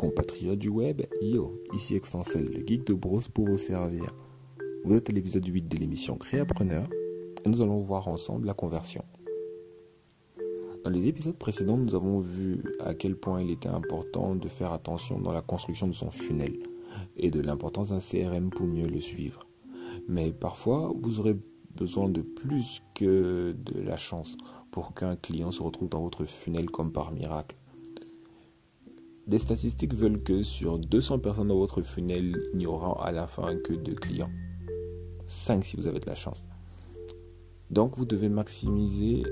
compatriotes du web, yo, ici Extensel, le geek de Bros pour vous servir. Vous êtes à l'épisode 8 de l'émission Créapreneur et nous allons voir ensemble la conversion. Dans les épisodes précédents, nous avons vu à quel point il était important de faire attention dans la construction de son funnel et de l'importance d'un CRM pour mieux le suivre. Mais parfois, vous aurez besoin de plus que de la chance pour qu'un client se retrouve dans votre funnel comme par miracle. Des statistiques veulent que sur 200 personnes dans votre funnel, il n'y aura à la fin que deux clients. 5 si vous avez de la chance. Donc vous devez maximiser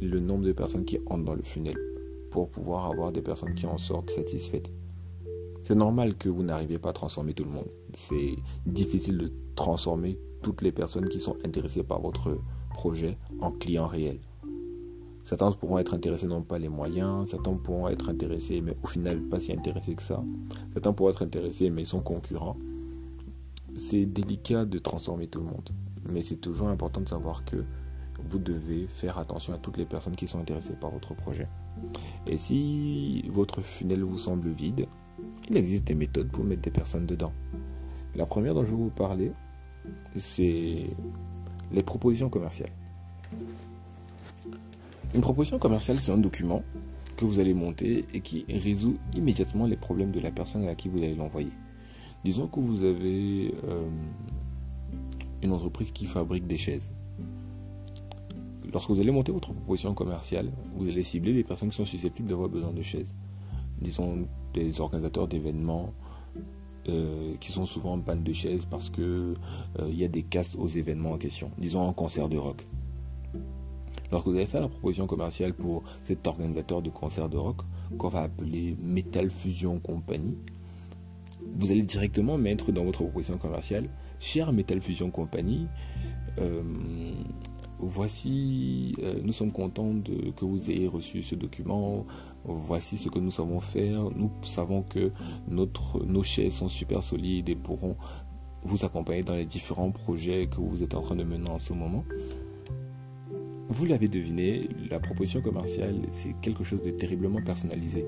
le nombre de personnes qui entrent dans le funnel pour pouvoir avoir des personnes qui en sortent satisfaites. C'est normal que vous n'arriviez pas à transformer tout le monde. C'est difficile de transformer toutes les personnes qui sont intéressées par votre projet en clients réels. Certains pourront être intéressés, non pas les moyens. Certains pourront être intéressés, mais au final pas si intéressés que ça. Certains pourront être intéressés, mais sont concurrents. C'est délicat de transformer tout le monde. Mais c'est toujours important de savoir que vous devez faire attention à toutes les personnes qui sont intéressées par votre projet. Et si votre funnel vous semble vide, il existe des méthodes pour mettre des personnes dedans. La première dont je vais vous parler, c'est les propositions commerciales. Une proposition commerciale, c'est un document que vous allez monter et qui résout immédiatement les problèmes de la personne à qui vous allez l'envoyer. Disons que vous avez euh, une entreprise qui fabrique des chaises. Lorsque vous allez monter votre proposition commerciale, vous allez cibler les personnes qui sont susceptibles d'avoir besoin de chaises. Disons des organisateurs d'événements euh, qui sont souvent en panne de chaises parce qu'il euh, y a des casses aux événements en question. Disons un concert de rock. Lorsque vous allez faire la proposition commerciale pour cet organisateur de concert de rock, qu'on va appeler Metal Fusion Company, vous allez directement mettre dans votre proposition commerciale, cher Metal Fusion Company, euh, voici, euh, nous sommes contents que vous ayez reçu ce document, voici ce que nous savons faire, nous savons que notre, nos chaises sont super solides et pourront vous accompagner dans les différents projets que vous êtes en train de mener en ce moment. Vous l'avez deviné, la proposition commerciale, c'est quelque chose de terriblement personnalisé.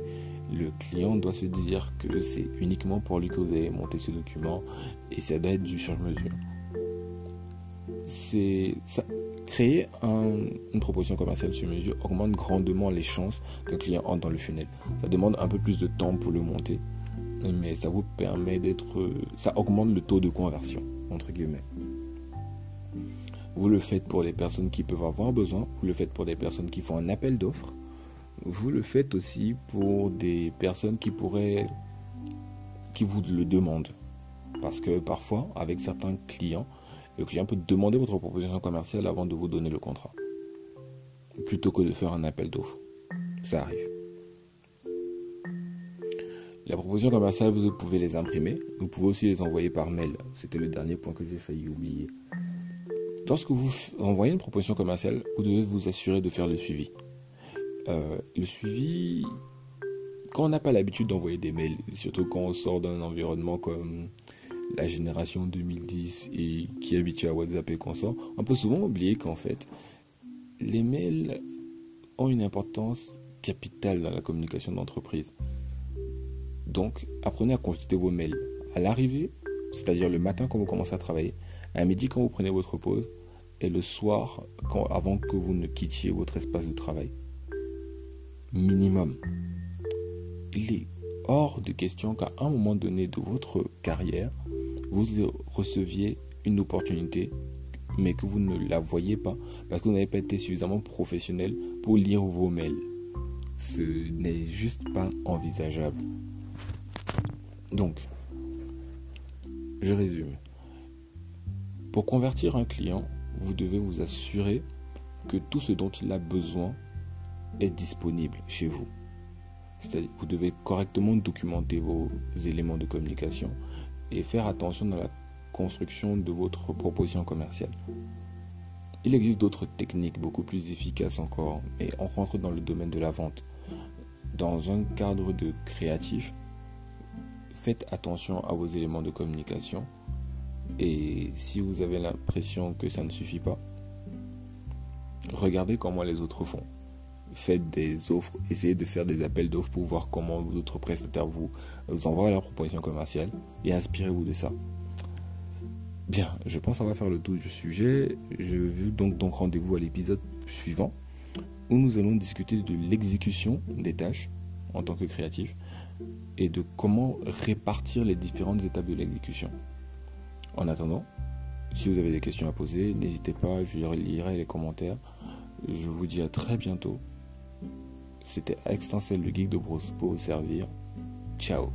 Le client doit se dire que c'est uniquement pour lui que vous avez monté ce document et ça doit être du sur-mesure. Créer une proposition commerciale sur mesure augmente grandement les chances qu'un client entre dans le funnel. Ça demande un peu plus de temps pour le monter, mais ça vous permet d'être, ça augmente le taux de conversion entre guillemets. Vous le faites pour des personnes qui peuvent avoir besoin, vous le faites pour des personnes qui font un appel d'offres, vous le faites aussi pour des personnes qui pourraient, qui vous le demandent. Parce que parfois, avec certains clients, le client peut demander votre proposition commerciale avant de vous donner le contrat. Plutôt que de faire un appel d'offres. Ça arrive. La proposition commerciale, vous pouvez les imprimer. Vous pouvez aussi les envoyer par mail. C'était le dernier point que j'ai failli oublier. Lorsque vous envoyez une proposition commerciale, vous devez vous assurer de faire le suivi. Euh, le suivi, quand on n'a pas l'habitude d'envoyer des mails, surtout quand on sort d'un environnement comme la génération 2010 et qui est habitué à WhatsApp et qu'on sort, on peut souvent oublier qu'en fait, les mails ont une importance capitale dans la communication d'entreprise. Donc, apprenez à consulter vos mails à l'arrivée, c'est-à-dire le matin quand vous commencez à travailler, à midi quand vous prenez votre pause et le soir avant que vous ne quittiez votre espace de travail. Minimum. Il est hors de question qu'à un moment donné de votre carrière, vous receviez une opportunité, mais que vous ne la voyez pas parce que vous n'avez pas été suffisamment professionnel pour lire vos mails. Ce n'est juste pas envisageable. Donc, je résume. Pour convertir un client, vous devez vous assurer que tout ce dont il a besoin est disponible chez vous. C'est-à-dire vous devez correctement documenter vos éléments de communication et faire attention dans la construction de votre proposition commerciale. Il existe d'autres techniques beaucoup plus efficaces encore, et on rentre dans le domaine de la vente. Dans un cadre de créatif, faites attention à vos éléments de communication et si vous avez l'impression que ça ne suffit pas, regardez comment les autres font. faites des offres, essayez de faire des appels d'offres pour voir comment d'autres prestataires vous, vous envoient leur proposition commerciale et inspirez-vous de ça. Bien, je pense qu'on va faire le tour du sujet. Je veux donc, donc rendez-vous à l'épisode suivant où nous allons discuter de l'exécution des tâches en tant que créatif et de comment répartir les différentes étapes de l'exécution. En attendant, si vous avez des questions à poser, n'hésitez pas, je lirai les commentaires. Je vous dis à très bientôt. C'était Extensel le geek de Bros pour vous servir. Ciao